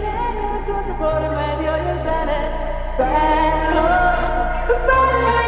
fine nell'ultimo sapore medio il bene. Bello bello.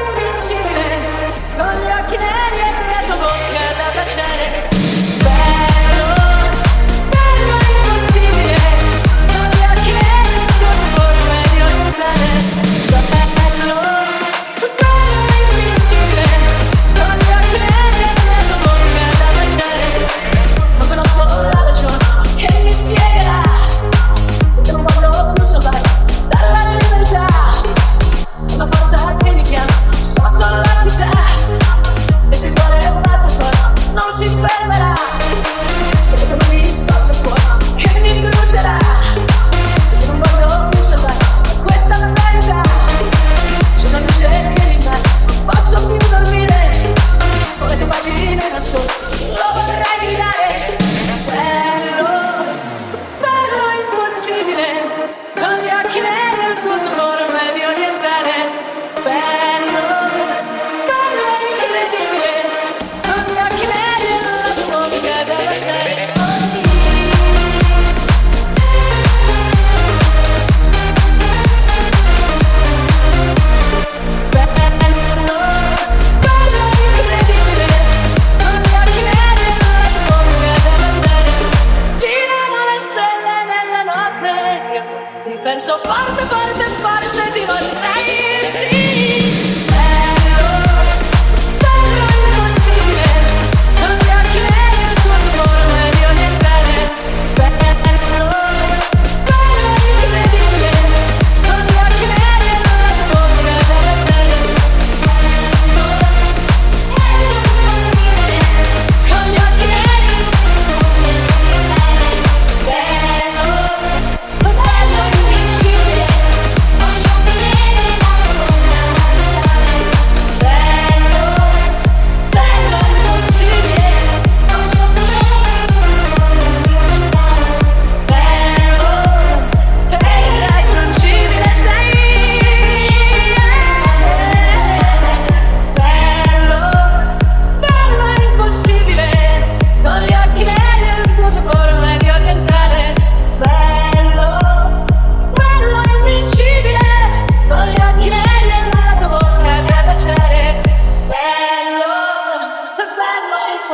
penso farne parte, parte di vorrei sì.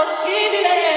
possibile